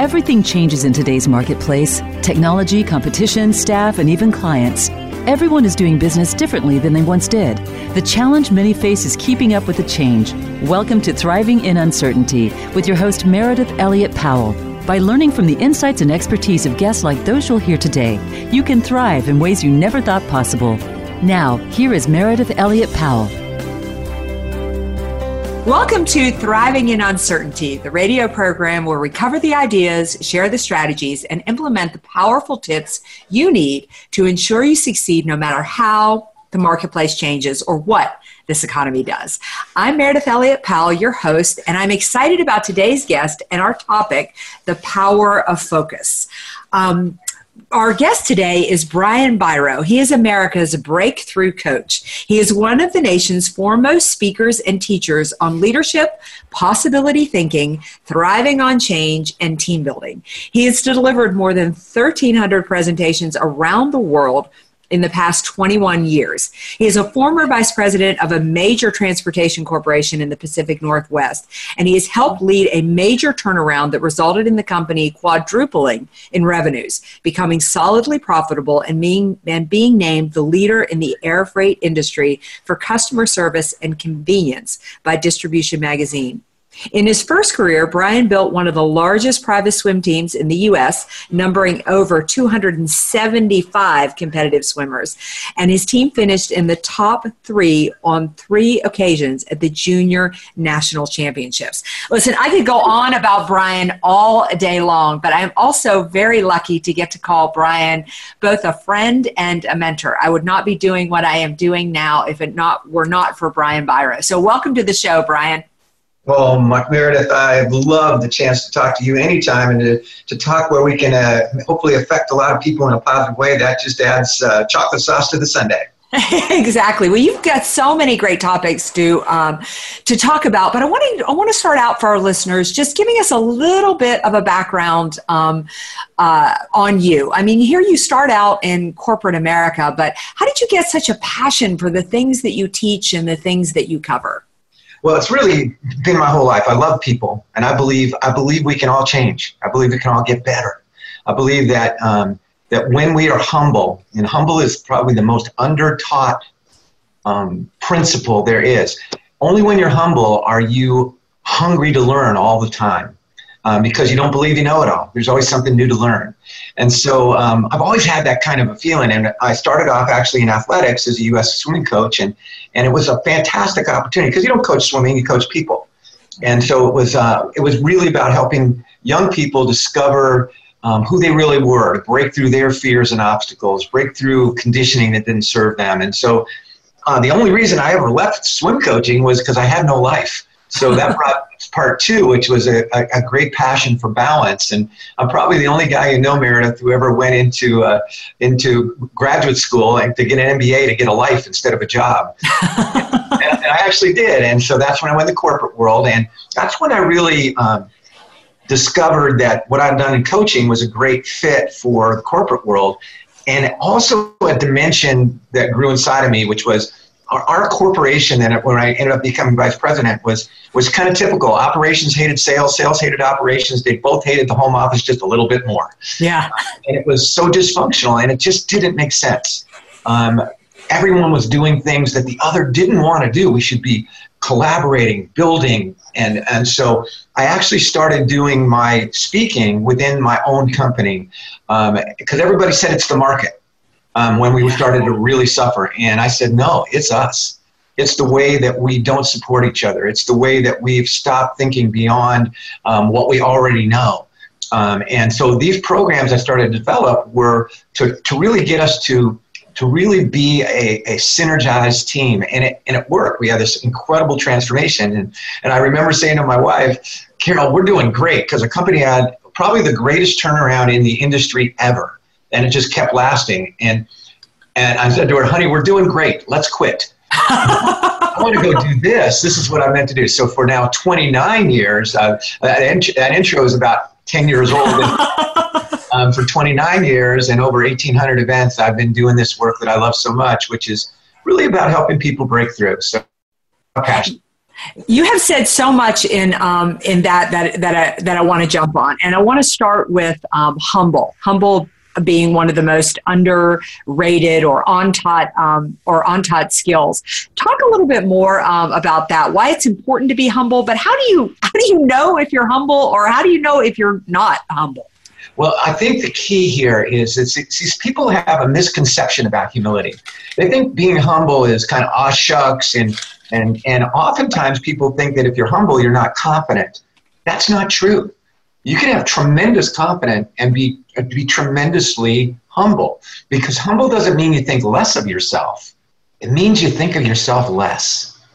Everything changes in today's marketplace technology, competition, staff, and even clients. Everyone is doing business differently than they once did. The challenge many face is keeping up with the change. Welcome to Thriving in Uncertainty with your host, Meredith Elliott Powell. By learning from the insights and expertise of guests like those you'll hear today, you can thrive in ways you never thought possible. Now, here is Meredith Elliott Powell. Welcome to Thriving in Uncertainty, the radio program where we cover the ideas, share the strategies, and implement the powerful tips you need to ensure you succeed no matter how the marketplace changes or what this economy does. I'm Meredith Elliott Powell, your host, and I'm excited about today's guest and our topic, the power of focus. Um, our guest today is Brian Biro. He is America's breakthrough coach. He is one of the nation's foremost speakers and teachers on leadership, possibility thinking, thriving on change, and team building. He has delivered more than 1,300 presentations around the world in the past 21 years. He is a former vice president of a major transportation corporation in the Pacific Northwest, and he has helped lead a major turnaround that resulted in the company quadrupling in revenues, becoming solidly profitable, and being, and being named the leader in the air freight industry for customer service and convenience by Distribution Magazine. In his first career, Brian built one of the largest private swim teams in the U.S., numbering over 275 competitive swimmers. And his team finished in the top three on three occasions at the Junior National Championships. Listen, I could go on about Brian all day long, but I'm also very lucky to get to call Brian both a friend and a mentor. I would not be doing what I am doing now if it not were not for Brian Biro. So, welcome to the show, Brian. Well, Mark Meredith, I love the chance to talk to you anytime and to, to talk where we can uh, hopefully affect a lot of people in a positive way. That just adds uh, chocolate sauce to the sundae. exactly. Well, you've got so many great topics to um, to talk about, but I want to I want to start out for our listeners just giving us a little bit of a background um, uh, on you. I mean, here you start out in corporate America, but how did you get such a passion for the things that you teach and the things that you cover? Well, it's really been my whole life. I love people, and I believe I believe we can all change. I believe we can all get better. I believe that um, that when we are humble, and humble is probably the most undertaught um, principle there is. Only when you're humble are you hungry to learn all the time um, because you don't believe you know it all. There's always something new to learn. And so um, I've always had that kind of a feeling. And I started off actually in athletics as a U.S. swimming coach, and, and it was a fantastic opportunity because you don't coach swimming, you coach people. And so it was, uh, it was really about helping young people discover um, who they really were, to break through their fears and obstacles, break through conditioning that didn't serve them. And so uh, the only reason I ever left swim coaching was because I had no life. So that brought part two, which was a, a, great passion for balance. And I'm probably the only guy you know, Meredith, who ever went into uh, into graduate school and to get an MBA to get a life instead of a job. and, and, I actually did. And so that's when I went in the corporate world. And that's when I really um, discovered that what I've done in coaching was a great fit for the corporate world. And also a dimension that grew inside of me, which was our, our corporation and when I ended up becoming vice president was was kind of typical. Operations hated sales, sales hated operations. They both hated the home office just a little bit more. Yeah, and it was so dysfunctional, and it just didn't make sense. Um, everyone was doing things that the other didn't want to do. We should be collaborating, building, and and so I actually started doing my speaking within my own company because um, everybody said it's the market um, when we started to really suffer. And I said, no, it's us. It's the way that we don't support each other. It's the way that we've stopped thinking beyond um, what we already know. Um, and so these programs I started to develop were to, to really get us to to really be a, a synergized team. And it, and it worked. We had this incredible transformation. And, and I remember saying to my wife, Carol, we're doing great because the company had probably the greatest turnaround in the industry ever and it just kept lasting. And and I said to her, "Honey, we're doing great. Let's quit." I want to go do this. This is what I meant to do. So for now 29 years, uh, that, int- that, intro is about 10 years old. um, for 29 years and over 1,800 events, I've been doing this work that I love so much, which is really about helping people break through. So, passion. You have said so much in um, in that that that I, that I want to jump on, and I want to start with um, humble. Humble being one of the most underrated or untaught um, or untaught skills. Talk a little bit more um, about that. Why it's important to be humble, but how do you how do you know if you're humble or how do you know if you're not humble? Well, I think the key here is that these people have a misconception about humility. They think being humble is kind of aw shucks, and and and oftentimes people think that if you're humble, you're not confident. That's not true. You can have tremendous confidence and be be tremendously humble because humble doesn't mean you think less of yourself. It means you think of yourself less.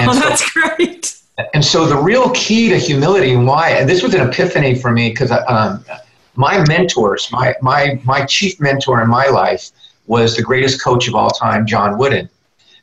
And oh, that's so, great. And so the real key to humility and why, and this was an epiphany for me because um, my mentors, my, my, my chief mentor in my life was the greatest coach of all time, John Wooden.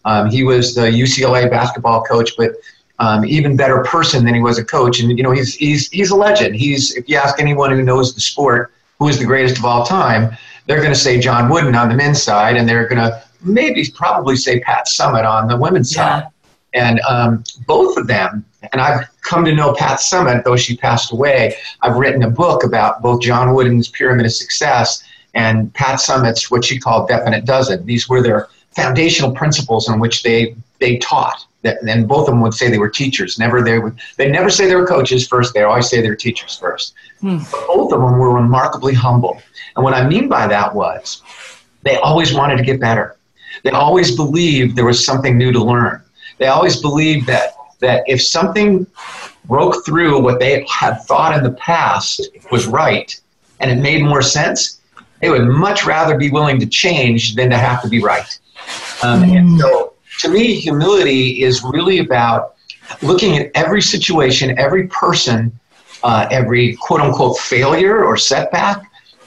Um, he was the UCLA basketball coach, but um, even better person than he was a coach. And you know, he's he's he's a legend. He's if you ask anyone who knows the sport, who is the greatest of all time, they're going to say John Wooden on the men's side, and they're going to maybe probably say Pat Summitt on the women's yeah. side. And um, both of them, and I've come to know Pat Summitt, though she passed away. I've written a book about both John Wooden's Pyramid of Success and Pat Summitt's what she called Definite Dozen. These were their foundational principles on which they they taught. That, and both of them would say they were teachers. Never they would they never say they were coaches first. They always say they were teachers first. Hmm. Both of them were remarkably humble. And what I mean by that was they always wanted to get better. They always believed there was something new to learn. They always believed that that if something broke through what they had thought in the past was right and it made more sense, they would much rather be willing to change than to have to be right. Um, mm. And so, to me, humility is really about looking at every situation, every person, uh, every quote unquote failure or setback,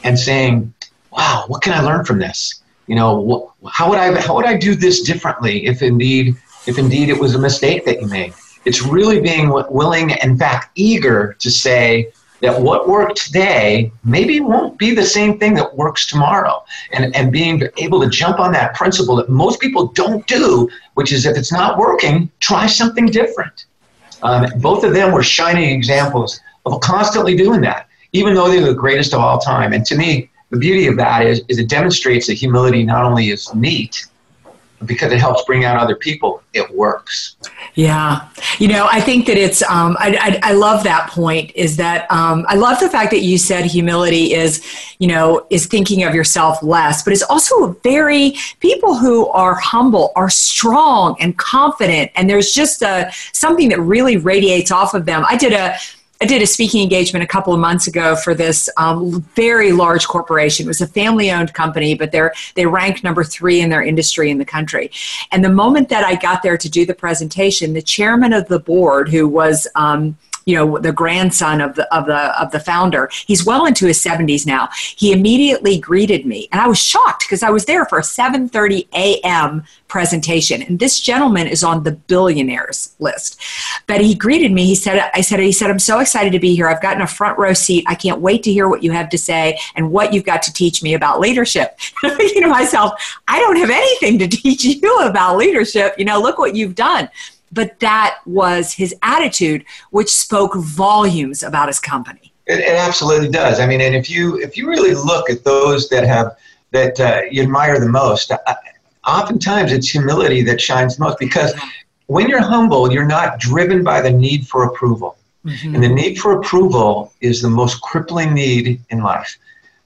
and saying, "Wow, what can I learn from this? You know, wh- how would I how would I do this differently if indeed if indeed it was a mistake that you made?" It's really being willing, in fact, eager to say, that what worked today maybe won't be the same thing that works tomorrow. And, and being able to jump on that principle that most people don't do, which is if it's not working, try something different. Um, both of them were shining examples of constantly doing that, even though they're the greatest of all time. And to me, the beauty of that is, is it demonstrates that humility not only is neat, because it helps bring out other people, it works. Yeah. You know, I think that it's, um, I, I, I, love that point is that um, I love the fact that you said humility is, you know, is thinking of yourself less, but it's also very, people who are humble are strong and confident. And there's just a, something that really radiates off of them. I did a, I did a speaking engagement a couple of months ago for this um, very large corporation. It was a family-owned company, but they're they ranked number three in their industry in the country. And the moment that I got there to do the presentation, the chairman of the board, who was um, you know the grandson of the of the of the founder. He's well into his 70s now. He immediately greeted me and i was shocked because i was there for a 7:30 a.m. presentation and this gentleman is on the billionaires list. But he greeted me. He said i said he said i'm so excited to be here. I've gotten a front row seat. I can't wait to hear what you have to say and what you've got to teach me about leadership. I'm thinking to myself i don't have anything to teach you about leadership. You know look what you've done but that was his attitude, which spoke volumes about his company. It, it absolutely does. I mean, and if you if you really look at those that have that uh, you admire the most, uh, oftentimes it's humility that shines most because when you're humble, you're not driven by the need for approval. Mm-hmm. And the need for approval is the most crippling need in life.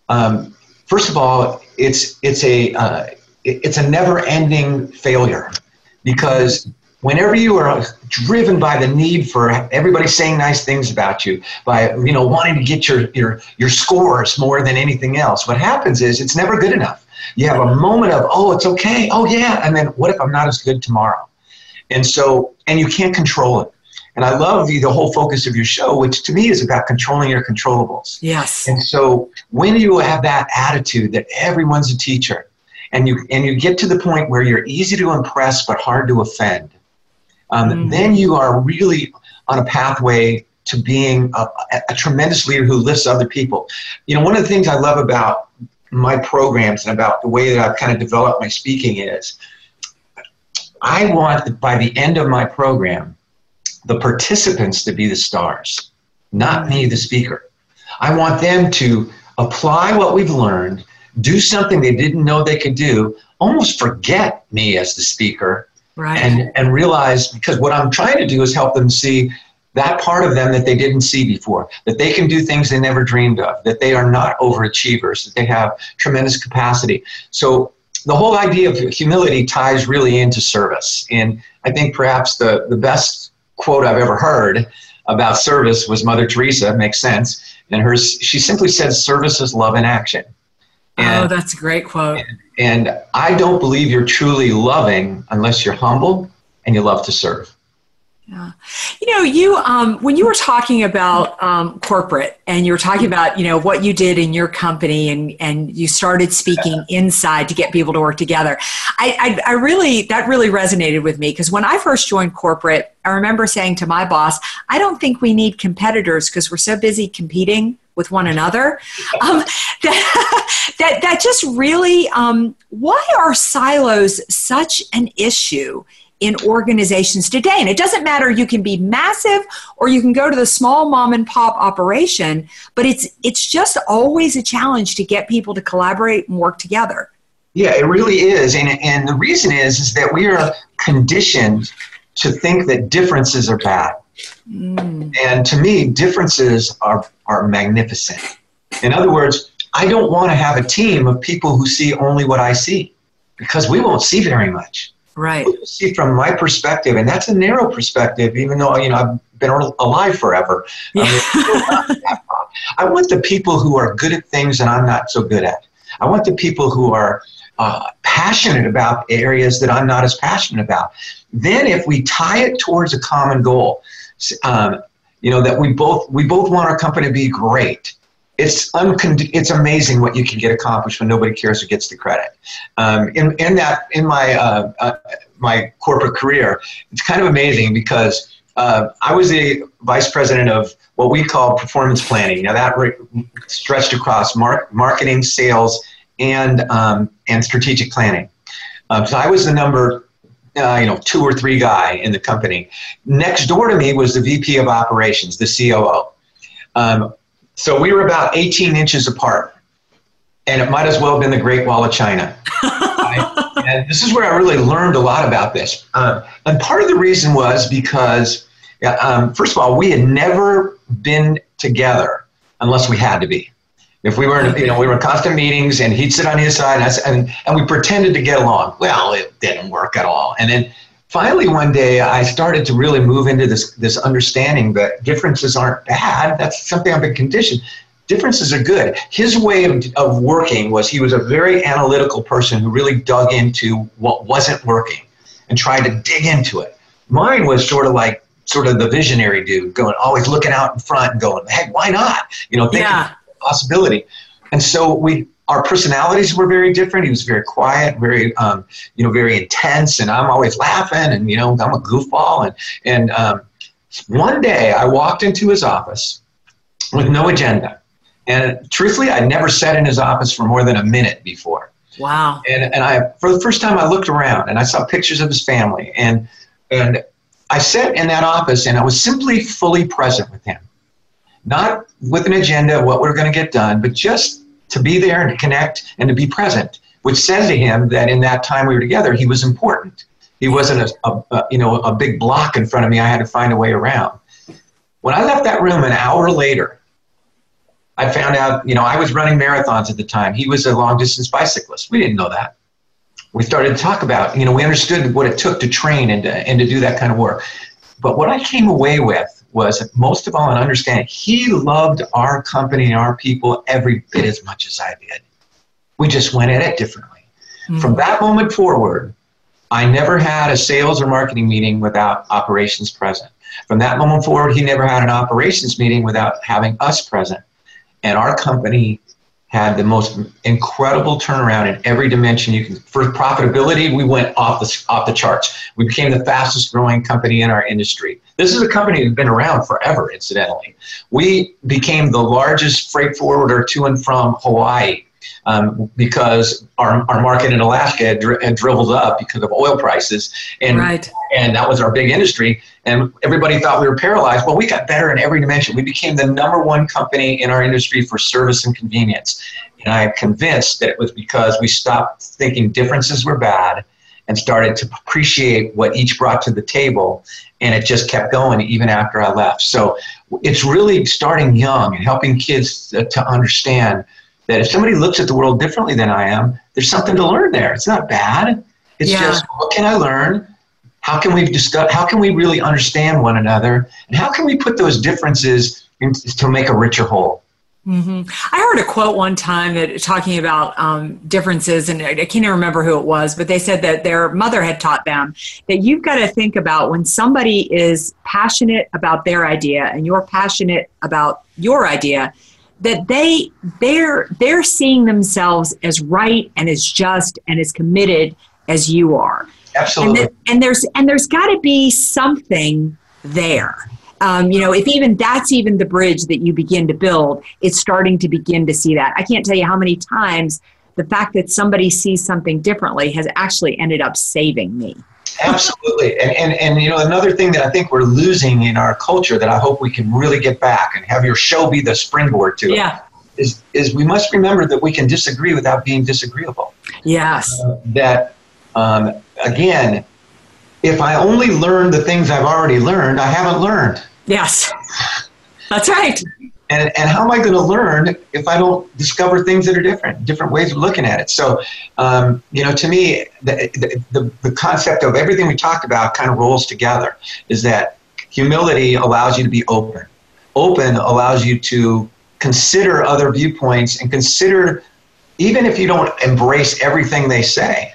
Um, first of all, it's it's a uh, it's a never-ending failure because whenever you are driven by the need for everybody saying nice things about you by you know wanting to get your your your scores more than anything else what happens is it's never good enough. You have a moment of oh it's okay. Oh yeah. And then what if i'm not as good tomorrow? And so and you can't control it. And i love the, the whole focus of your show which to me is about controlling your controllables. Yes. And so when you have that attitude that everyone's a teacher and you and you get to the point where you're easy to impress but hard to offend um, mm-hmm. then you are really on a pathway to being a, a, tremendous leader who lifts other people. You know, one of the things I love about my programs and about the way that I've kind of developed my speaking is I want by the end of my program the participants to be the stars, not me, the speaker. I want them to apply what we've learned, do something they didn't know they could do, almost forget me as the speaker, right. and, and realize because what I'm trying to do is help them see that part of them that they didn't see before, that they can do things they never dreamed of, that they are not overachievers, that they have tremendous capacity. So the whole idea of humility ties really into service. And I think perhaps the, the best quote I've ever heard about service was Mother Teresa, makes sense. And hers, she simply said, service is love in action. And, oh, that's a great quote. And, and I don't believe you're truly loving unless you're humble and you love to serve. Yeah. You know, you um, when you were talking about um, corporate and you were talking about you know what you did in your company and and you started speaking inside to get people to work together. I I, I really that really resonated with me because when I first joined corporate, I remember saying to my boss, "I don't think we need competitors because we're so busy competing." With one another um, that, that that just really um, why are silos such an issue in organizations today. And it doesn't matter, you can be massive or you can go to the small mom and pop operation, but it's it's just always a challenge to get people to collaborate and work together. Yeah, it really is. And, and the reason is, is that we are conditioned to think that differences are bad. Mm. And to me, differences are, are magnificent. In other words, I don't want to have a team of people who see only what I see because we won't see very much. Right. See from my perspective, and that's a narrow perspective, even though you know I've been alive forever. Yeah. I, mean, I want the people who are good at things that I'm not so good at. I want the people who are uh, passionate about areas that I'm not as passionate about. Then, if we tie it towards a common goal, um, you know that we both we both want our company to be great it's it's amazing what you can get accomplished when nobody cares who gets the credit. Um, in, in that in my uh, uh, my corporate career, it's kind of amazing because uh, I was the vice president of what we call performance planning. Now that re- stretched across mar- marketing, sales, and um, and strategic planning. Um, so I was the number. Uh, you know, two or three guy in the company. Next door to me was the VP of operations, the COO. Um, so we were about 18 inches apart, and it might as well have been the Great Wall of China. and this is where I really learned a lot about this. Um, and part of the reason was because, um, first of all, we had never been together unless we had to be. If we were, in, you know, we were in constant meetings, and he'd sit on his side, and, and, and we pretended to get along. Well, it didn't work at all. And then finally one day I started to really move into this this understanding that differences aren't bad. That's something I've been conditioned. Differences are good. His way of, of working was he was a very analytical person who really dug into what wasn't working and tried to dig into it. Mine was sort of like sort of the visionary dude, going always looking out in front and going, "Hey, why not?" You know, thinking yeah. Possibility. And so we our personalities were very different. He was very quiet, very um, you know, very intense, and I'm always laughing, and you know, I'm a goofball. And and um, one day I walked into his office with no agenda, and truthfully, I'd never sat in his office for more than a minute before. Wow. And and I for the first time I looked around and I saw pictures of his family, and and I sat in that office and I was simply fully present with him, not with an agenda of what we're going to get done, but just to be there and to connect and to be present, which says to him that in that time we were together, he was important. He wasn't a, a, a, you know a big block in front of me. I had to find a way around. When I left that room an hour later, I found out you know I was running marathons at the time. He was a long distance bicyclist. We didn't know that. We started to talk about you know we understood what it took to train and to, and to do that kind of work. But what I came away with was most of all an understanding he loved our company and our people every bit as much as I did. We just went at it differently. Mm-hmm. From that moment forward, I never had a sales or marketing meeting without operations present. From that moment forward, he never had an operations meeting without having us present. And our company had the most incredible turnaround in every dimension you can. For profitability, we went off the off the charts. We became the fastest growing company in our industry. This is a company that's been around forever, incidentally. We became the largest freight forwarder to and from Hawaii. Um, because our, our market in Alaska had, dri- had dribbled up because of oil prices. And, right. and that was our big industry. And everybody thought we were paralyzed. Well, we got better in every dimension. We became the number one company in our industry for service and convenience. And I am convinced that it was because we stopped thinking differences were bad and started to appreciate what each brought to the table. And it just kept going even after I left. So it's really starting young and helping kids to understand that if somebody looks at the world differently than I am, there's something to learn there. It's not bad. It's yeah. just what can I learn? How can we discuss? How can we really understand one another? And how can we put those differences in, to make a richer whole? Mm-hmm. I heard a quote one time that talking about um, differences, and I can't even remember who it was, but they said that their mother had taught them that you've got to think about when somebody is passionate about their idea and you're passionate about your idea, that they they're they're seeing themselves as right and as just and as committed as you are. Absolutely. And, and there's and there's got to be something there um, you know, if even that's even the bridge that you begin to build, it's starting to begin to see that. I can't tell you how many times the fact that somebody sees something differently has actually ended up saving me. Absolutely. And, and, and, you know, another thing that I think we're losing in our culture that I hope we can really get back and have your show be the springboard to yeah. is, is we must remember that we can disagree without being disagreeable. Yes. Uh, that, um, again, if I only learn the things I've already learned, I haven't learned. Yes, that's right. And, and how am I going to learn if I don't discover things that are different, different ways of looking at it? So, um, you know, to me, the, the, the concept of everything we talked about kind of rolls together is that humility allows you to be open. Open allows you to consider other viewpoints and consider, even if you don't embrace everything they say,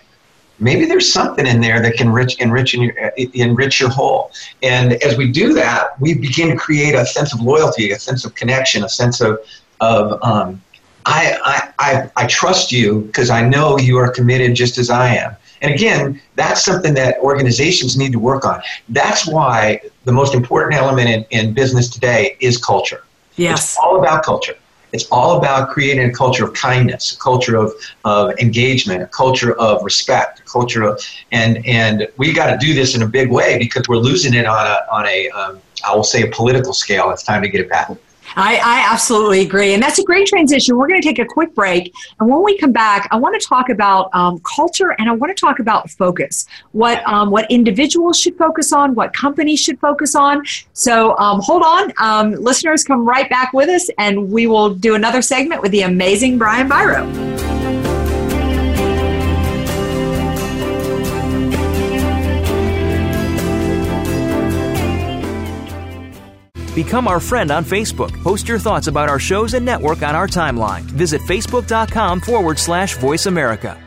maybe there's something in there that can enrich, enrich, enrich your whole. And as we do that, we begin to create a sense of loyalty, a sense of connection, a sense of, of um, I, I, I, I trust you because I know you are committed just as I am. And again, that's something that organizations need to work on. That's why the most important element in, in business today is culture. Yes. It's all about culture. It's all about creating a culture of kindness, a culture of, of engagement, a culture of respect, a culture of, and, and we got to do this in a big way because we're losing it on a, on a um, I will say a political scale. It's time to get it back. I, I, absolutely agree. And that's a great transition. We're going to take a quick break. And when we come back, I want to talk about um, culture and I want to talk about focus. What, um, what individuals should focus on, what companies should focus on. So um, hold on. Um, listeners, come right back with us and we will do another segment with the amazing Brian Biro. Become our friend on Facebook. Post your thoughts about our shows and network on our timeline. Visit facebook.com forward slash voice America.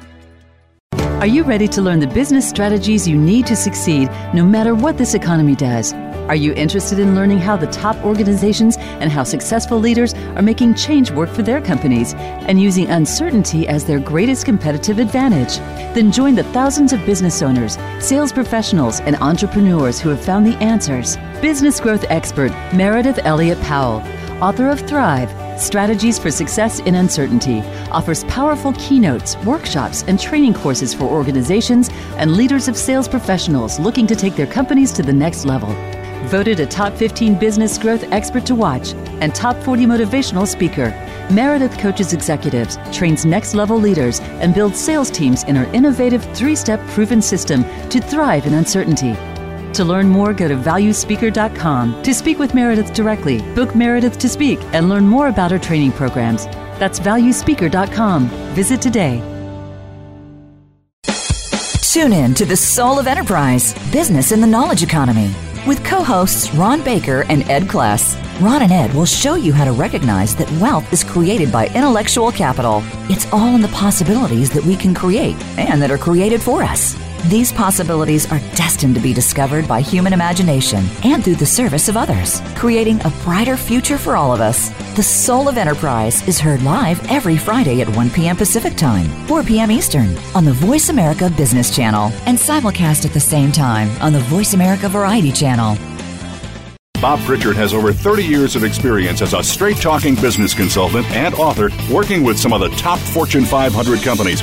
Are you ready to learn the business strategies you need to succeed no matter what this economy does? Are you interested in learning how the top organizations and how successful leaders are making change work for their companies and using uncertainty as their greatest competitive advantage? Then join the thousands of business owners, sales professionals, and entrepreneurs who have found the answers. Business growth expert Meredith Elliott Powell, author of Thrive Strategies for Success in Uncertainty, offers powerful keynotes, workshops, and training courses for organizations and leaders of sales professionals looking to take their companies to the next level voted a top 15 business growth expert to watch, and top 40 motivational speaker. Meredith coaches executives, trains next level leaders, and builds sales teams in her innovative three step proven system to thrive in uncertainty. To learn more, go to valuespeaker.com to speak with Meredith directly, book Meredith to speak, and learn more about her training programs. That's valuespeaker.com. Visit today. Tune in to the Soul of Enterprise Business in the Knowledge Economy with co hosts Ron Baker and Ed Kless. Ron and Ed will show you how to recognize that wealth is created by intellectual capital. It's all in the possibilities that we can create and that are created for us. These possibilities are destined to be discovered by human imagination and through the service of others, creating a brighter future for all of us. The Soul of Enterprise is heard live every Friday at 1 p.m. Pacific Time, 4 p.m. Eastern on the Voice America Business Channel and simulcast at the same time on the Voice America Variety Channel. Bob Pritchard has over 30 years of experience as a straight talking business consultant and author working with some of the top Fortune 500 companies.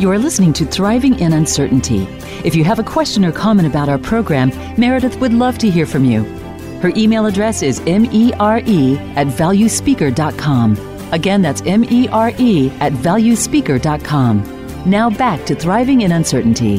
You're listening to Thriving in Uncertainty. If you have a question or comment about our program, Meredith would love to hear from you. Her email address is mere at valuespeaker.com. Again, that's mere at valuespeaker.com. Now back to Thriving in Uncertainty.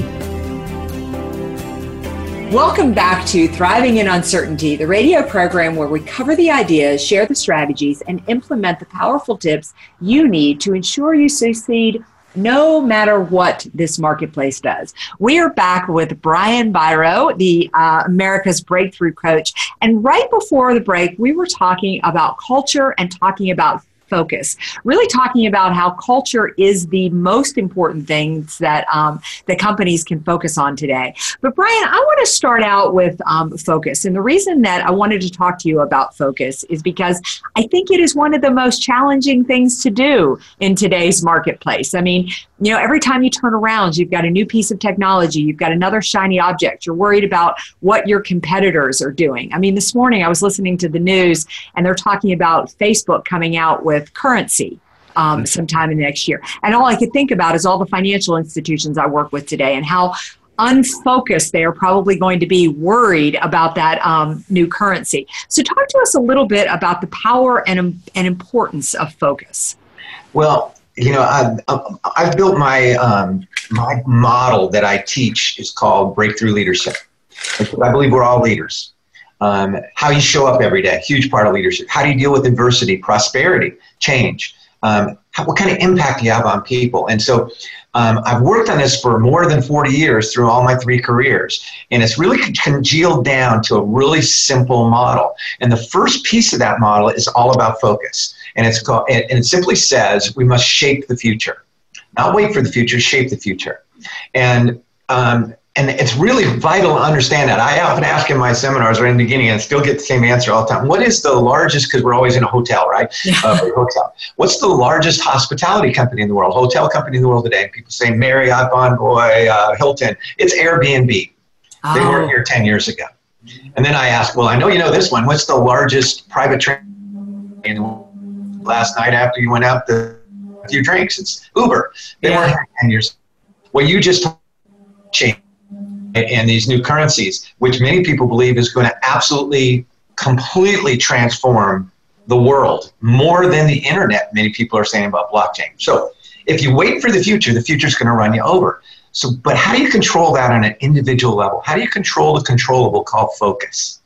Welcome back to Thriving in Uncertainty, the radio program where we cover the ideas, share the strategies, and implement the powerful tips you need to ensure you succeed no matter what this marketplace does. We are back with Brian Biro, the uh, America's Breakthrough Coach. And right before the break, we were talking about culture and talking about focus. Really talking about how culture is the most important things that um, that companies can focus on today. But Brian, I want to start out with um, focus, and the reason that I wanted to talk to you about focus is because I think it is one of the most challenging things to do in today's marketplace. I mean, you know, every time you turn around, you've got a new piece of technology, you've got another shiny object. You're worried about what your competitors are doing. I mean, this morning I was listening to the news, and they're talking about Facebook coming out with currency um, mm-hmm. sometime in the next year. And all I could think about is all the financial institutions I work with today and how unfocused they are probably going to be worried about that um, new currency. So, talk to us a little bit about the power and, and importance of focus. Well, you know, I've, I've built my, um, my model that I teach is called breakthrough leadership. I believe we're all leaders. Um, how you show up every day, huge part of leadership. How do you deal with adversity, prosperity, change? Um, how, what kind of impact do you have on people? And so um, I've worked on this for more than 40 years through all my three careers. And it's really congealed down to a really simple model. And the first piece of that model is all about focus. And, it's called, and it simply says we must shape the future. Not wait for the future, shape the future. And um, and it's really vital to understand that. I often ask in my seminars right in the beginning, and I still get the same answer all the time. What is the largest? Because we're always in a hotel, right? Yeah. Uh, hotel. What's the largest hospitality company in the world? Hotel company in the world today? people say Marriott, Bonvoy, uh, Hilton. It's Airbnb. Oh. They weren't here ten years ago. And then I ask, well, I know you know this one. What's the largest private train? Last night after you went out to a few drinks, it's Uber. They yeah. weren't ten years. Well, you just changed and these new currencies, which many people believe is going to absolutely, completely transform the world more than the internet, many people are saying about blockchain. So if you wait for the future, the future is going to run you over. So, but how do you control that on an individual level? How do you control the controllable called focus?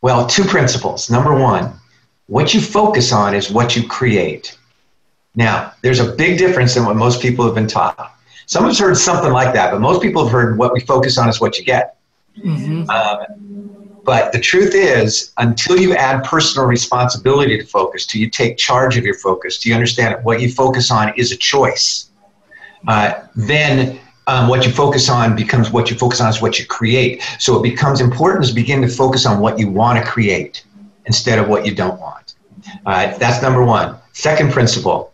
Well, two principles. Number one, what you focus on is what you create. Now, there's a big difference in what most people have been taught. Some have heard something like that, but most people have heard what we focus on is what you get. Mm-hmm. Um, but the truth is, until you add personal responsibility to focus, till you take charge of your focus, do you understand that what you focus on is a choice, uh, then um, what you focus on becomes what you focus on is what you create. So it becomes important to begin to focus on what you want to create instead of what you don't want. Uh, that's number one. Second principle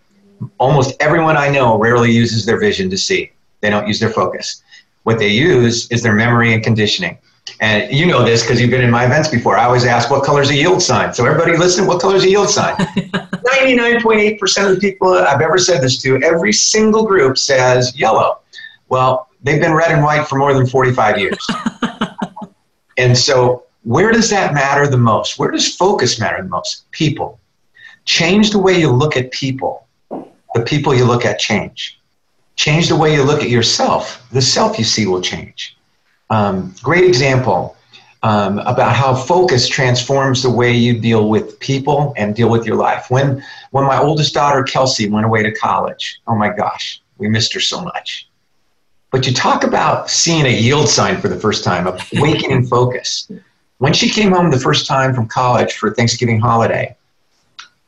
almost everyone I know rarely uses their vision to see. They don't use their focus. What they use is their memory and conditioning. And you know this because you've been in my events before. I always ask, what color is a yield sign? So everybody listen, what color is a yield sign? 99.8% of the people I've ever said this to, every single group says yellow. Well, they've been red and white for more than 45 years. and so where does that matter the most? Where does focus matter the most? People. Change the way you look at people the people you look at change. Change the way you look at yourself. The self you see will change. Um, great example um, about how focus transforms the way you deal with people and deal with your life. When, when my oldest daughter, Kelsey, went away to college, oh my gosh, we missed her so much. But you talk about seeing a yield sign for the first time, awakening focus. When she came home the first time from college for Thanksgiving holiday,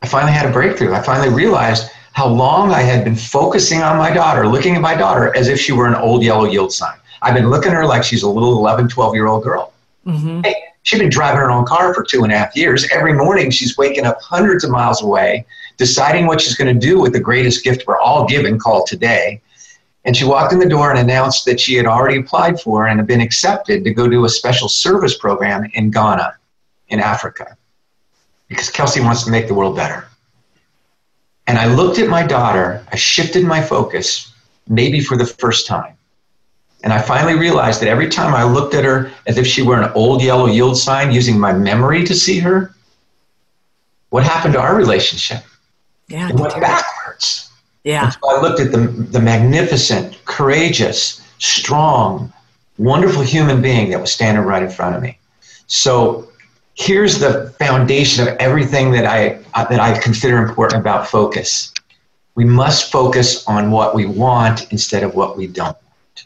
I finally had a breakthrough. I finally realized how long I had been focusing on my daughter, looking at my daughter as if she were an old yellow yield sign. I've been looking at her like she's a little 11, 12 year old girl. Mm-hmm. Hey, she's been driving her own car for two and a half years. Every morning she's waking up hundreds of miles away, deciding what she's going to do with the greatest gift we're all given called today. And she walked in the door and announced that she had already applied for and had been accepted to go do a special service program in Ghana, in Africa, because Kelsey wants to make the world better. And I looked at my daughter, I shifted my focus, maybe for the first time. And I finally realized that every time I looked at her as if she were an old yellow yield sign using my memory to see her, what happened to our relationship? Yeah, it went backwards. Yeah. So I looked at the, the magnificent, courageous, strong, wonderful human being that was standing right in front of me. So here's the foundation of everything that I that I consider important about focus. We must focus on what we want instead of what we don't want.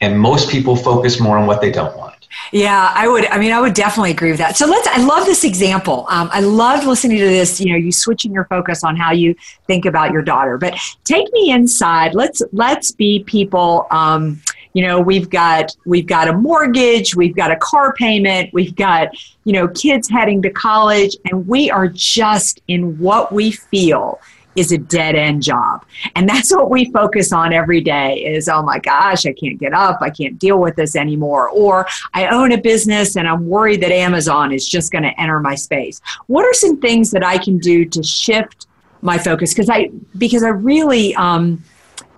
And most people focus more on what they don't want. Yeah, I would. I mean, I would definitely agree with that. So let's. I love this example. Um, I loved listening to this. You know, you switching your focus on how you think about your daughter. But take me inside. Let's let's be people. Um, you know we've got we've got a mortgage we've got a car payment we've got you know kids heading to college and we are just in what we feel is a dead end job. And that's what we focus on every day is oh my gosh i can't get up. I can't deal with this anymore. Or i own a business and i'm worried that amazon is just going to enter my space. What are some things that i can do to shift my focus? Because i because i really um,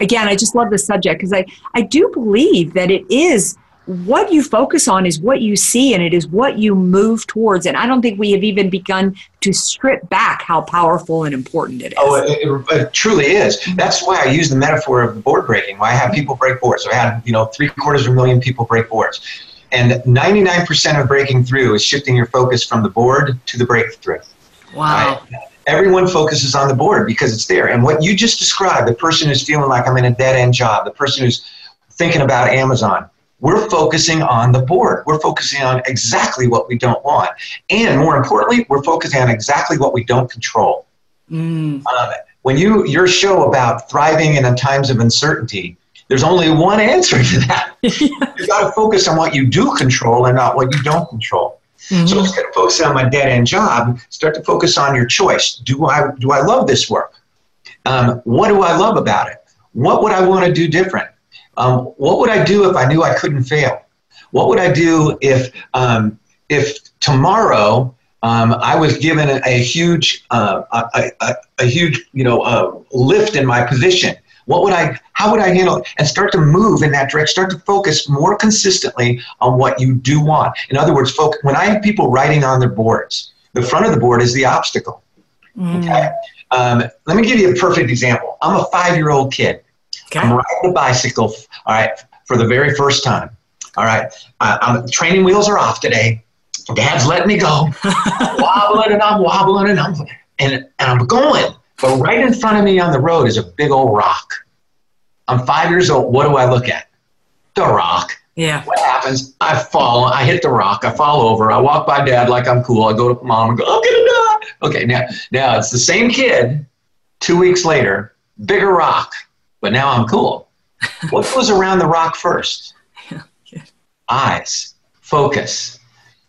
again, I just love the subject because I, I do believe that it is what you focus on is what you see and it is what you move towards. And I don't think we have even begun to strip back how powerful and important it is. Oh, it, it, it truly is. That's why I use the metaphor of the board breaking, why I have people break boards. So I had, you know, three quarters of a million people break boards. And 99% of breaking through is shifting your focus from the board to the breakthrough. Wow. Right? everyone focuses on the board because it's there. And what you just described, the person who's feeling like I'm in a dead end job, the person who's thinking about Amazon, we're focusing on the board. We're focusing on exactly what we don't want. And more importantly, we're focusing on exactly what we don't control. Mm. Um, when you your show about thriving in times of uncertainty, there's only one answer to that. you got to focus on what you do control and not what you don't control. Mm-hmm. So instead of focusing on my dead end job, start to focus on your choice. Do I do I love this work? Um, what do I love about it? What would I want to do different? Um, what would I do if I knew I couldn't fail? What would I do if um, if tomorrow um, I was given a, a huge uh, a, a, a, huge you know uh, lift in my position? What would I, how would I handle it? And start to move in that direction, start to focus more consistently on what you do want. In other words, focus, when I have people writing on their boards, the front of the board is the obstacle. Mm. Okay. Um, let me give you a perfect example. I'm a five year old kid. Okay. I'm riding a bicycle, all right, for the very first time. All right. Uh, I'm, training wheels are off today. Dad's letting me go. I'm wobbling and I'm wobbling and I'm, and, and I'm going. But right in front of me on the road is a big old rock. I'm five years old. What do I look at? The rock. Yeah. What happens? I fall. I hit the rock. I fall over. I walk by dad like I'm cool. I go to mom and go, I'm gonna die. Okay, now now it's the same kid. Two weeks later, bigger rock, but now I'm cool. what goes around the rock first? Eyes, focus.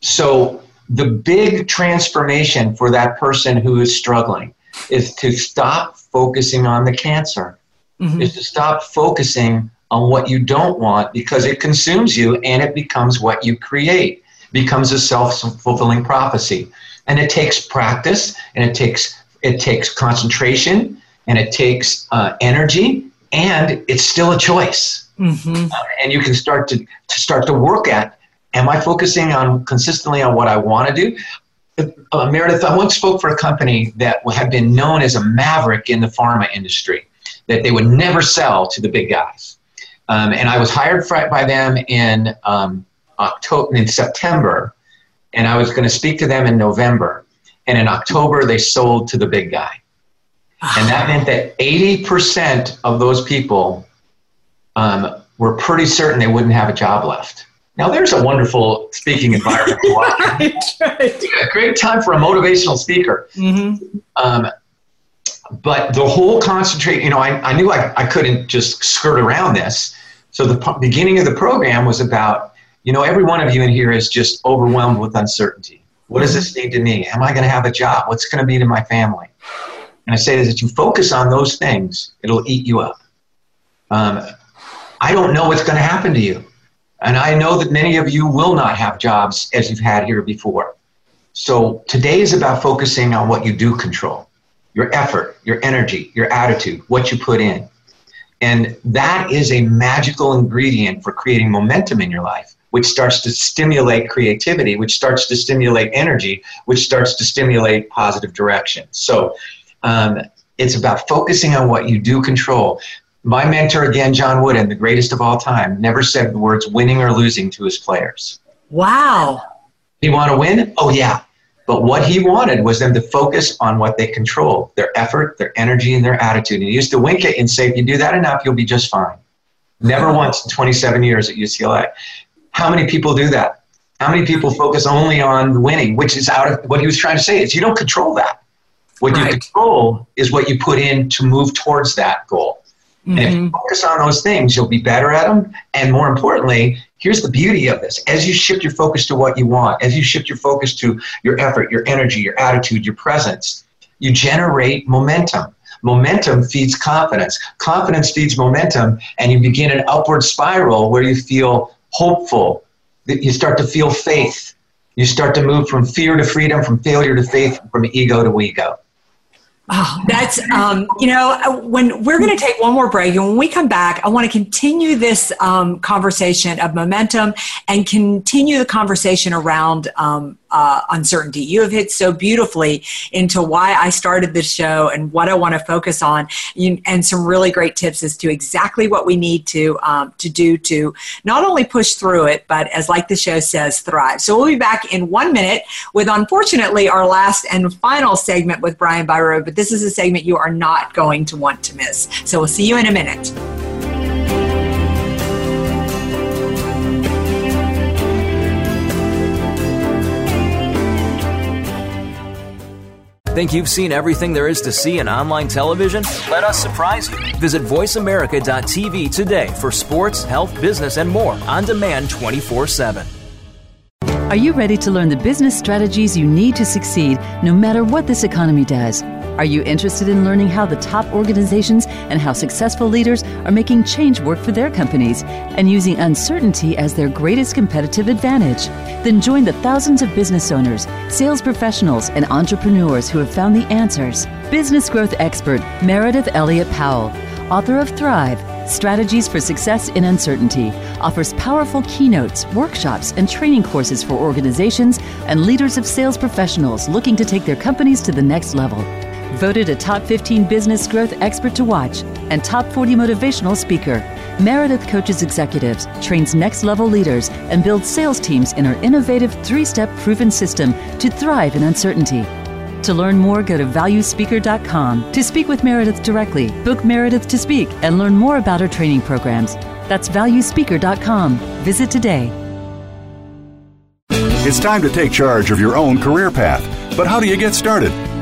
So the big transformation for that person who is struggling is to stop focusing on the cancer, mm-hmm. is to stop focusing on what you don't want because it consumes you and it becomes what you create, becomes a self-fulfilling prophecy. And it takes practice and it takes it takes concentration and it takes uh, energy and it's still a choice. Mm-hmm. Uh, and you can start to, to start to work at am I focusing on consistently on what I want to do? uh, Meredith, I once spoke for a company that had been known as a maverick in the pharma industry, that they would never sell to the big guys. Um, and I was hired by them in um, October, in September, and I was going to speak to them in November. And in October, they sold to the big guy. And that meant that 80% of those people um, were pretty certain they wouldn't have a job left. Now, there's a wonderful speaking environment right, right. A great time for a motivational speaker. Mm-hmm. Um, but the whole concentrate, you know, I, I knew I, I couldn't just skirt around this. So the p- beginning of the program was about, you know, every one of you in here is just overwhelmed with uncertainty. What does this mean to me? Am I going to have a job? What's going to be to my family? And I say that you focus on those things, it'll eat you up. Um, I don't know what's going to happen to you. And I know that many of you will not have jobs as you've had here before. So today is about focusing on what you do control your effort, your energy, your attitude, what you put in. And that is a magical ingredient for creating momentum in your life, which starts to stimulate creativity, which starts to stimulate energy, which starts to stimulate positive direction. So um, it's about focusing on what you do control. My mentor, again, John Wooden, the greatest of all time, never said the words winning or losing to his players. Wow. You want to win? Oh, yeah. But what he wanted was them to focus on what they control their effort, their energy, and their attitude. And he used to wink at you and say, if you do that enough, you'll be just fine. Never once in 27 years at UCLA. How many people do that? How many people focus only on winning, which is out of what he was trying to say is you don't control that. What right. you control is what you put in to move towards that goal. Mm-hmm. And if you mm-hmm. focus on those things, you'll be better at them. And more importantly, here's the beauty of this. As you shift your focus to what you want, as you shift your focus to your effort, your energy, your attitude, your presence, you generate momentum. Momentum feeds confidence. Confidence feeds momentum, and you begin an upward spiral where you feel hopeful. You start to feel faith. You start to move from fear to freedom, from failure to faith, from ego to ego. Oh, that's, um, you know, when we're going to take one more break, and when we come back, I want to continue this um, conversation of momentum and continue the conversation around um, uh, uncertainty. You have hit so beautifully into why I started this show and what I want to focus on, you, and some really great tips as to exactly what we need to um, to do to not only push through it, but as like the show says, thrive. So we'll be back in one minute with, unfortunately, our last and final segment with Brian Biro. But this is a segment you are not going to want to miss. So we'll see you in a minute. Think you've seen everything there is to see in online television? Let us surprise you. Visit VoiceAmerica.tv today for sports, health, business, and more on demand 24 7. Are you ready to learn the business strategies you need to succeed no matter what this economy does? Are you interested in learning how the top organizations and how successful leaders are making change work for their companies and using uncertainty as their greatest competitive advantage? Then join the thousands of business owners, sales professionals, and entrepreneurs who have found the answers. Business growth expert Meredith Elliott Powell, author of Thrive Strategies for Success in Uncertainty, offers powerful keynotes, workshops, and training courses for organizations and leaders of sales professionals looking to take their companies to the next level voted a top 15 business growth expert to watch and top 40 motivational speaker. Meredith coaches executives, trains next level leaders, and builds sales teams in her innovative three step proven system to thrive in uncertainty. To learn more, go to valuespeaker.com to speak with Meredith directly, book Meredith to speak, and learn more about her training programs. That's valuespeaker.com. Visit today. It's time to take charge of your own career path. But how do you get started?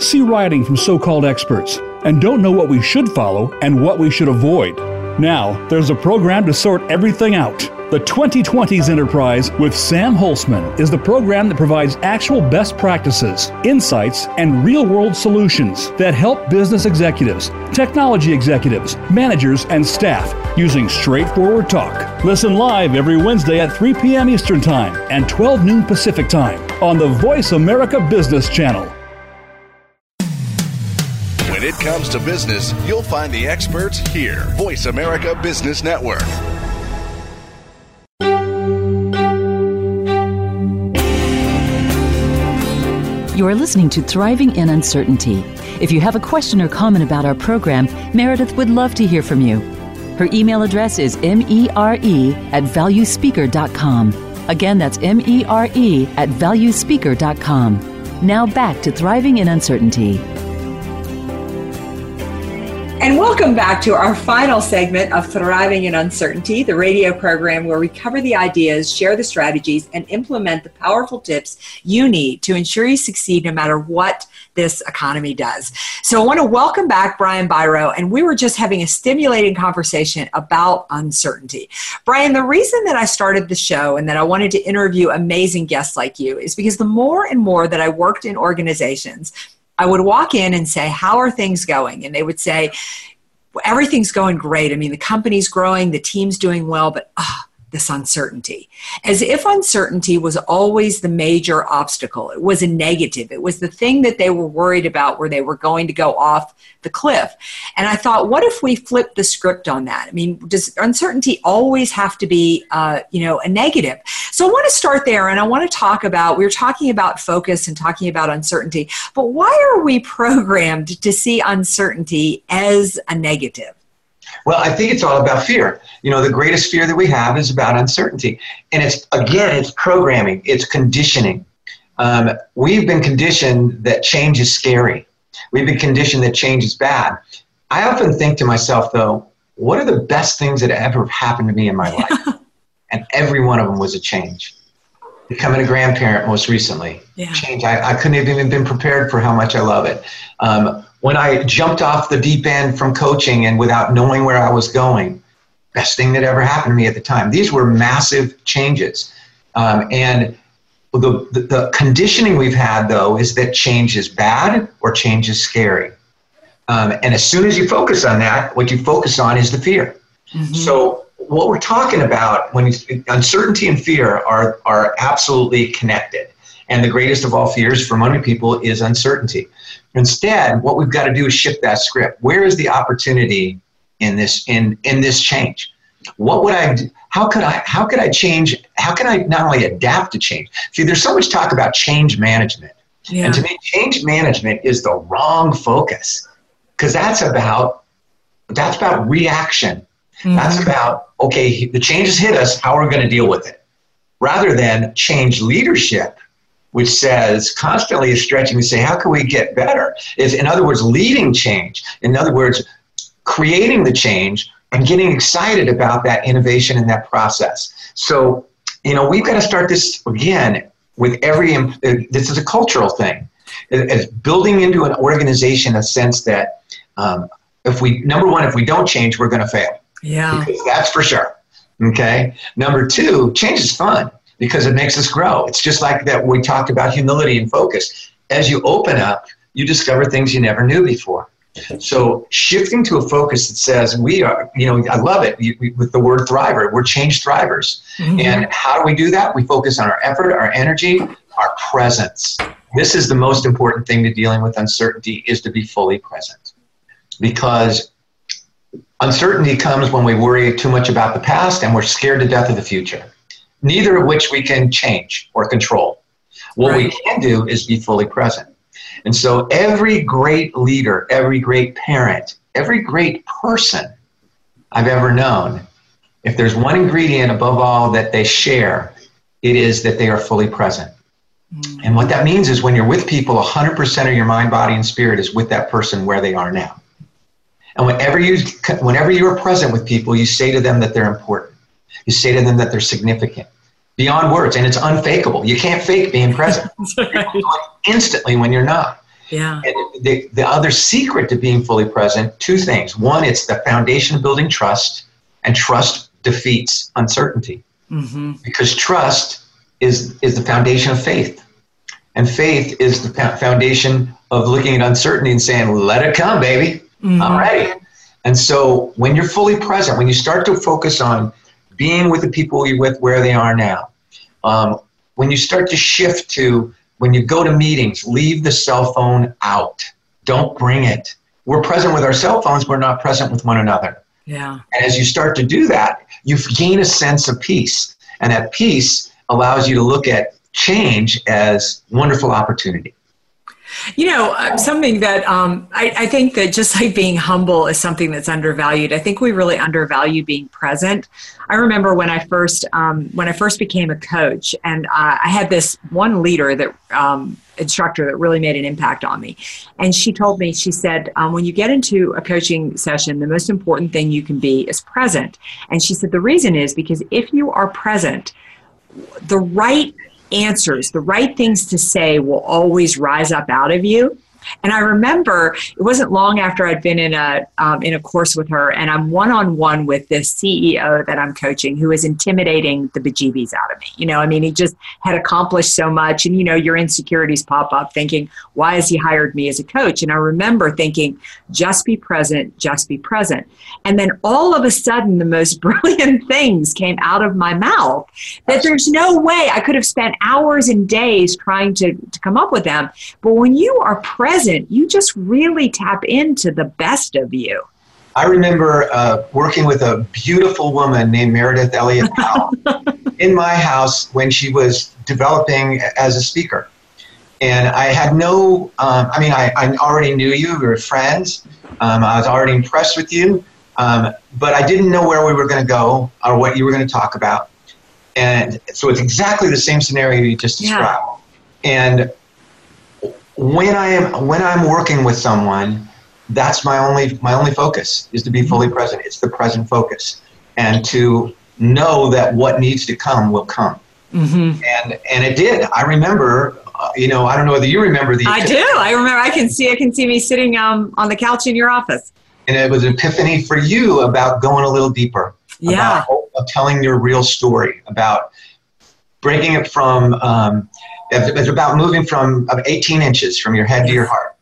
see writing from so called experts, and don't know what we should follow and what we should avoid. Now, there's a program to sort everything out. The 2020s Enterprise with Sam Holzman is the program that provides actual best practices, insights, and real world solutions that help business executives, technology executives, managers, and staff using straightforward talk. Listen live every Wednesday at 3 p.m. Eastern Time and 12 noon Pacific Time on the Voice America Business Channel it comes to business, you'll find the experts here. Voice America Business Network. You are listening to Thriving in Uncertainty. If you have a question or comment about our program, Meredith would love to hear from you. Her email address is mere at valuespeaker.com. Again, that's mere at valuespeaker.com. Now back to Thriving in Uncertainty. And welcome back to our final segment of Thriving in Uncertainty, the radio program where we cover the ideas, share the strategies, and implement the powerful tips you need to ensure you succeed no matter what this economy does. So I want to welcome back Brian Biro, and we were just having a stimulating conversation about uncertainty. Brian, the reason that I started the show and that I wanted to interview amazing guests like you is because the more and more that I worked in organizations, I would walk in and say, How are things going? And they would say, Everything's going great. I mean, the company's growing, the team's doing well, but oh, this uncertainty, as if uncertainty was always the major obstacle. It was a negative. It was the thing that they were worried about where they were going to go off the cliff. And I thought, what if we flip the script on that? I mean, does uncertainty always have to be, uh, you know, a negative? So I want to start there and I want to talk about, we were talking about focus and talking about uncertainty, but why are we programmed to see uncertainty as a negative? Well, I think it's all about fear. You know, the greatest fear that we have is about uncertainty. And it's, again, it's programming, it's conditioning. Um, we've been conditioned that change is scary. We've been conditioned that change is bad. I often think to myself, though, what are the best things that ever happened to me in my life? and every one of them was a change. Becoming a grandparent most recently, yeah. change. I, I couldn't have even been prepared for how much I love it. Um, when I jumped off the deep end from coaching and without knowing where I was going, best thing that ever happened to me at the time. These were massive changes. Um, and the, the, the, conditioning we've had, though, is that change is bad or change is scary. Um, and as soon as you focus on that, what you focus on is the fear. Mm-hmm. So, what we're talking about when you, uncertainty and fear are, are absolutely connected. And the greatest of all fears for many people is uncertainty. Instead, what we've got to do is shift that script. Where is the opportunity in this in in this change? What would I? How could I? How could I change? How can I not only adapt to change? See, there's so much talk about change management, yeah. and to me, change management is the wrong focus because that's about that's about reaction. Mm-hmm. That's about okay, the changes hit us. How are we going to deal with it? Rather than change leadership which says constantly is stretching to say, how can we get better? Is in other words, leading change. In other words, creating the change and getting excited about that innovation and that process. So, you know, we've got to start this again with every, this is a cultural thing. It's building into an organization a sense that um, if we, number one, if we don't change, we're going to fail. Yeah. Because that's for sure. Okay. Number two, change is fun because it makes us grow. It's just like that we talked about humility and focus. As you open up, you discover things you never knew before. So shifting to a focus that says we are, you know, I love it with the word thriver. We're change thrivers. Mm-hmm. And how do we do that? We focus on our effort, our energy, our presence. This is the most important thing to dealing with uncertainty is to be fully present. Because uncertainty comes when we worry too much about the past and we're scared to death of the future neither of which we can change or control. What right. we can do is be fully present. And so every great leader, every great parent, every great person I've ever known, if there's one ingredient above all that they share, it is that they are fully present. Mm. And what that means is when you're with people, 100% of your mind, body, and spirit is with that person where they are now. And whenever you, whenever you are present with people, you say to them that they're important. You say to them that they're significant beyond words, and it's unfakeable. You can't fake being present right. instantly when you're not. Yeah. And the, the other secret to being fully present, two things. One, it's the foundation of building trust, and trust defeats uncertainty. Mm-hmm. Because trust is, is the foundation of faith. And faith is the foundation of looking at uncertainty and saying, let it come, baby. Mm-hmm. I'm ready. And so when you're fully present, when you start to focus on being with the people you're with where they are now. Um, when you start to shift to when you go to meetings, leave the cell phone out. Don't bring it. We're present with our cell phones, we're not present with one another. Yeah. And as you start to do that, you gain a sense of peace. And that peace allows you to look at change as wonderful opportunity. You know, uh, something that um, I, I, think that just like being humble is something that's undervalued. I think we really undervalue being present. I remember when I first um, when I first became a coach, and uh, I had this one leader that um, instructor that really made an impact on me, and she told me she said um, when you get into a coaching session, the most important thing you can be is present. And she said the reason is because if you are present, the right answers, the right things to say will always rise up out of you. And I remember it wasn't long after I'd been in a um, in a course with her, and I'm one on one with this CEO that I'm coaching, who is intimidating the bejeebies out of me. You know, I mean, he just had accomplished so much, and you know, your insecurities pop up, thinking, "Why has he hired me as a coach?" And I remember thinking, "Just be present, just be present." And then all of a sudden, the most brilliant things came out of my mouth that there's no way I could have spent hours and days trying to to come up with them. But when you are present present, you just really tap into the best of you. I remember uh, working with a beautiful woman named Meredith Elliott Powell in my house when she was developing as a speaker. And I had no, um, I mean, I, I, already knew you, we were friends, um, I was already impressed with you, um, but I didn't know where we were going to go or what you were going to talk about. And so it's exactly the same scenario you just described. Yeah. And when I am when I'm working with someone, that's my only my only focus is to be fully mm-hmm. present. It's the present focus, and to know that what needs to come will come. Mm-hmm. And and it did. I remember. Uh, you know, I don't know whether you remember the. I do. I remember. I can see. I can see me sitting um, on the couch in your office. And it was an epiphany for you about going a little deeper. Yeah. About telling your real story. About breaking it from. Um, it's about moving from 18 inches from your head to your heart.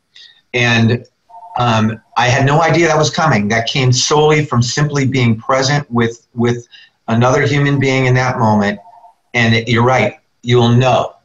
And um, I had no idea that was coming. That came solely from simply being present with with another human being in that moment. And it, you're right. You'll know.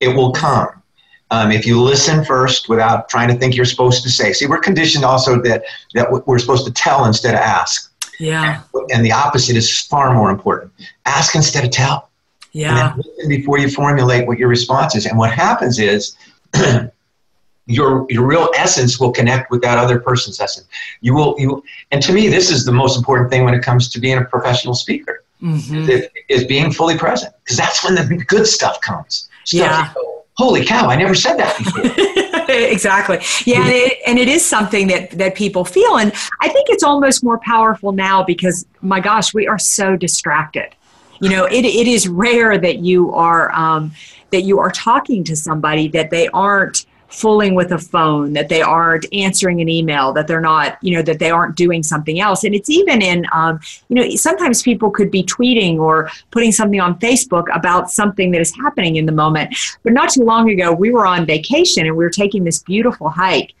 It will come. Um, if you listen first without trying to think you're supposed to say. See, we're conditioned also that, that we're supposed to tell instead of ask. Yeah. And the opposite is far more important. Ask instead of tell. Yeah. before you formulate what your response is. And what happens is your your real essence will connect with that other person's essence. You will you and to me this is the most important thing when it comes to being a professional speaker. Mm-hmm. Is, is, being fully present because that's when the good stuff comes. Stuff yeah. Go, Holy cow! I never said that before. exactly. Yeah, and it, and it is something that that people feel, and I think it's almost more powerful now because my gosh, we are so distracted you know it, it is rare that you are um, that you are talking to somebody that they aren't fooling with a phone that they aren't answering an email that they're not you know that they aren't doing something else. And it's even in um, you know sometimes people could be tweeting or putting something on facebook about something that is happening in the moment. But not too long ago we were on vacation and we were taking this beautiful hike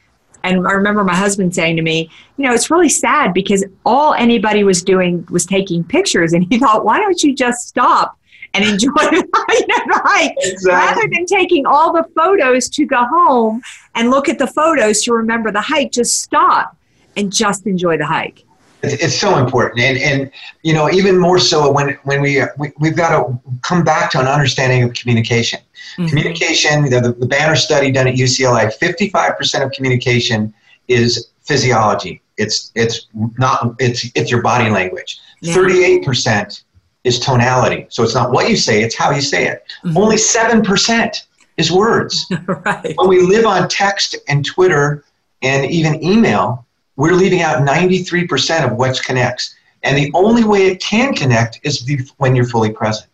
and I remember my husband saying to me, you know, it's really sad because all anybody was doing was taking pictures. And he thought, why don't you just stop and enjoy the hike exactly. rather than taking all the photos to go home and look at the photos to remember the hike? Just stop and just enjoy the hike. It's so important, and and you know even more so when when we, we we've got to come back to an understanding of communication. Mm-hmm. Communication, the, the Banner study done at UCLA, 55% of communication is physiology. It's it's not it's it's your body language. Yeah. 38% is tonality. So it's not what you say, it's how you say it. Mm-hmm. Only 7% is words. right. When we live on text and Twitter and even email, we're leaving out 93% of what connects. And the only way it can connect is when you're fully present.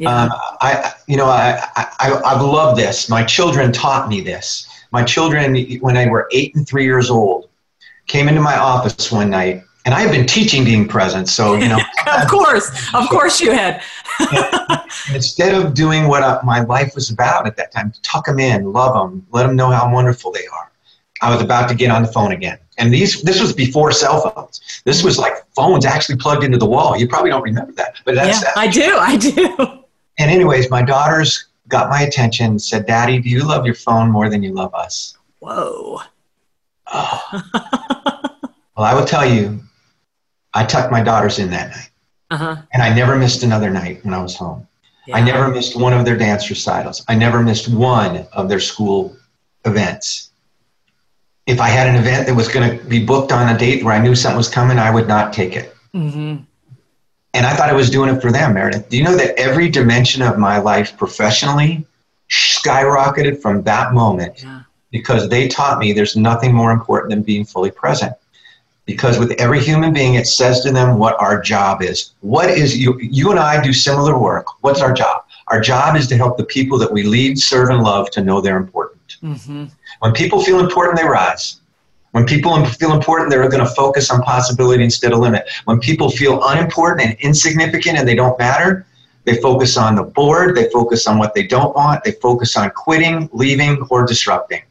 Yeah. Um, I, you know, I, I, I've loved this. My children taught me this. My children, when they were eight and three years old, came into my office one night, and I have been teaching being present. So, you know, of course, of course, you had. instead of doing what I, my life was about at that time, tuck them in, love them, let them know how wonderful they are. I was about to get on the phone again. And these, this was before cell phones. This was like phones actually plugged into the wall. You probably don't remember that, but that's. Yeah, I do. I do. And anyways, my daughters got my attention. Said, "Daddy, do you love your phone more than you love us?" Whoa. Oh. well, I will tell you, I tucked my daughters in that night, uh-huh. and I never missed another night when I was home. Yeah. I never missed one of their dance recitals. I never missed one of their school events. If I had an event that was going to be booked on a date where I knew something was coming, I would not take it. Mm-hmm. And I thought I was doing it for them, Meredith. Do you know that every dimension of my life professionally skyrocketed from that moment yeah. because they taught me there's nothing more important than being fully present. Because with every human being, it says to them what our job is. What is you? You and I do similar work. What's our job? Our job is to help the people that we lead, serve, and love to know they're important. Mm-hmm. When people feel important, they rise. When people feel important, they're going to focus on possibility instead of limit. When people feel unimportant and insignificant and they don't matter, they focus on the board, they focus on what they don't want, they focus on quitting, leaving, or disrupting.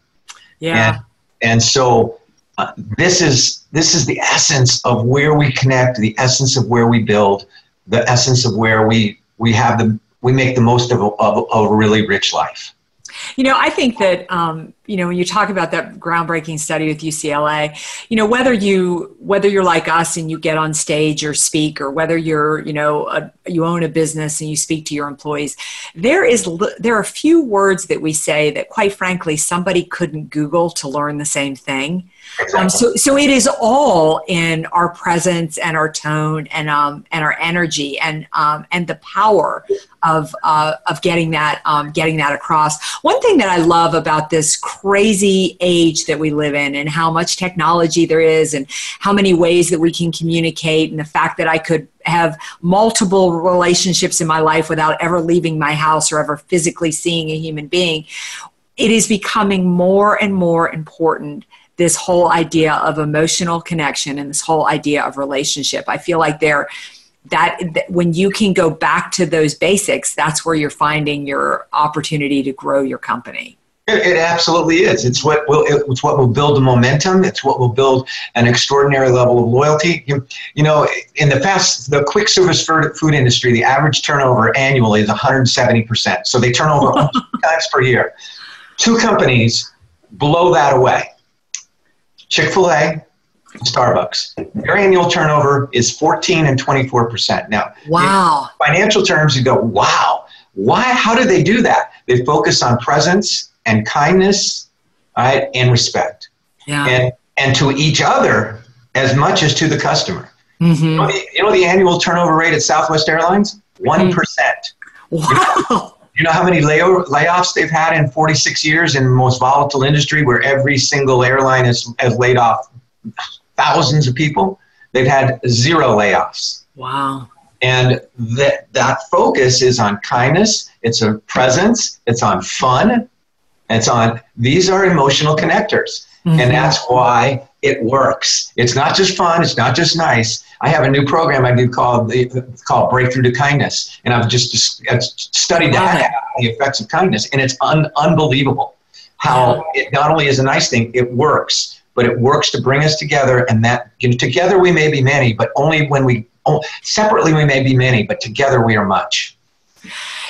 Yeah. And, and so uh, this is this is the essence of where we connect, the essence of where we build, the essence of where we we have the we make the most of a, of, of a really rich life. You know, I think that um, you know when you talk about that groundbreaking study with UCLA, you know whether you whether you're like us and you get on stage or speak, or whether you're you know a, you own a business and you speak to your employees, there is there are a few words that we say that quite frankly somebody couldn't Google to learn the same thing. Um, so, so it is all in our presence and our tone and um, and our energy and um, and the power of uh, of getting that um, getting that across. One thing that I love about this crazy age that we live in and how much technology there is and how many ways that we can communicate and the fact that I could have multiple relationships in my life without ever leaving my house or ever physically seeing a human being. It is becoming more and more important this whole idea of emotional connection and this whole idea of relationship. I feel like they're that, that when you can go back to those basics, that's where you're finding your opportunity to grow your company. It, it, absolutely is. It's what will it's what will build the momentum. It's what will build an extraordinary level of loyalty. You, you know, in the fast, the quick service food industry, the average turnover annually is 170 percent. So they turn over times per year. Two companies blow that away. Chick fil A, Starbucks. Their annual turnover is 14 and 24%. Now, wow. financial terms, you go, wow, why? How do they do that? They focus on presence and kindness, right, and respect. Yeah. And, and to each other as much as to the customer. Mm-hmm. You, know the, you, know the, annual turnover rate at Southwest Airlines? One mm-hmm. Wow. You know how many lay- layoffs they've had in 46 years in the most volatile industry where every single airline has, has laid off thousands of people? They've had zero layoffs. Wow. And that, that focus is on kindness, it's a presence, it's on fun, it's on these are emotional connectors. Mm-hmm. And that's why it works. It's not just fun, it's not just nice. I have a new program I do called uh, called Breakthrough to Kindness, and I've just studied that the effects of kindness, and it's un, unbelievable how it not only is a nice thing, it works, but it works to bring us together, and that you know, together we may be many, but only when we oh, separately we may be many, but together we are much.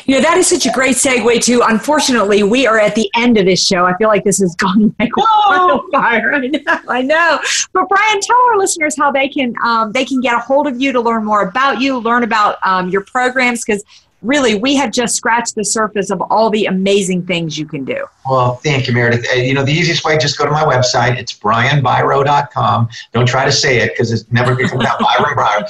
You know, that is such a great segue to, unfortunately, we are at the end of this show. I feel like this has gone like wildfire. I know, I know. But Brian, tell our listeners how they can, um, they can get a hold of you to learn more about you, learn about um, your programs, because really we have just scratched the surface of all the amazing things you can do. Well, thank you, Meredith. Uh, you know, the easiest way, just go to my website. It's brianbiro.com. Don't try to say it because it's never going to come out. Brian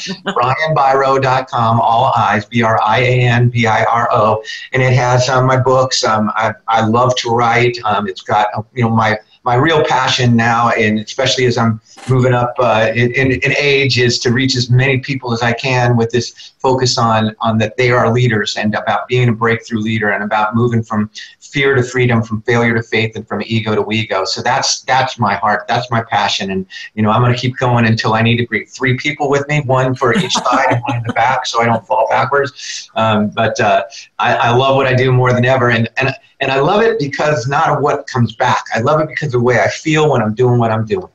Biro. brianbiro.com, all eyes, B-R-I-A-N-B-I-R-O. And it has um, my books. Um, I, I love to write. Um, it's got, you know, my my real passion now, and especially as I'm moving up uh, in, in, age, is to reach as many people as I can with this focus on on that they are leaders and about being a breakthrough leader and about moving from fear to freedom, from failure to faith, and from ego to we go. So that's that's my heart, that's my passion, and you know I'm going to keep going until I need to bring three people with me, one for each side and one in the back, so I don't fall backwards. Um, but uh, I, I love what I do more than ever, and and and I love it because not of what comes back. I love it because of the way I feel when I'm doing what I'm doing.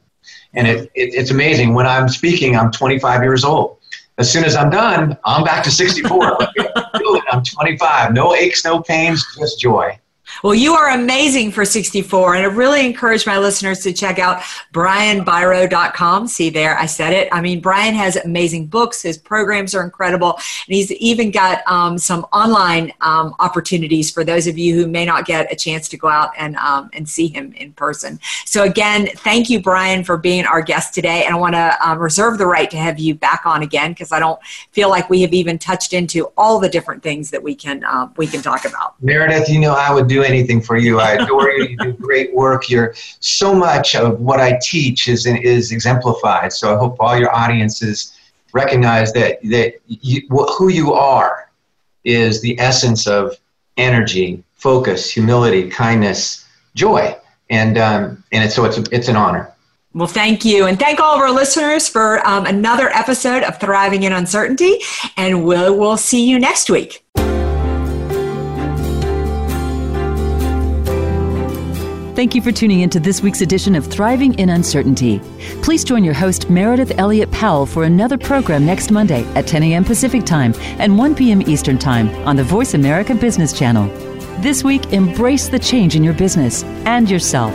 And it, it, it's amazing. When I'm speaking, I'm 25 years old. As soon as I'm done, I'm back to 64. I'm 25. No aches, no pains, just joy. Well, you are amazing for 64, and I really encourage my listeners to check out brianbiro.com. See there, I said it. I mean, Brian has amazing books. His programs are incredible, and he's even got um, some online um, opportunities for those of you who may not get a chance to go out and um, and see him in person. So again, thank you, Brian, for being our guest today, and I want to um, reserve the right to have you back on again because I don't feel like we have even touched into all the different things that we can uh, we can talk about. Meredith, you know I would do anything for you. I adore you. You do great work. You're so much of what I teach is is exemplified. So I hope all your audiences recognize that that you, who you are is the essence of energy, focus, humility, kindness, joy, and um, and it's, so it's it's an honor. Well, thank you. And thank all of our listeners for um, another episode of Thriving in Uncertainty. And we'll, we'll see you next week. Thank you for tuning in to this week's edition of Thriving in Uncertainty. Please join your host, Meredith Elliott Powell, for another program next Monday at 10 a.m. Pacific Time and 1 p.m. Eastern Time on the Voice America Business Channel. This week, embrace the change in your business and yourself.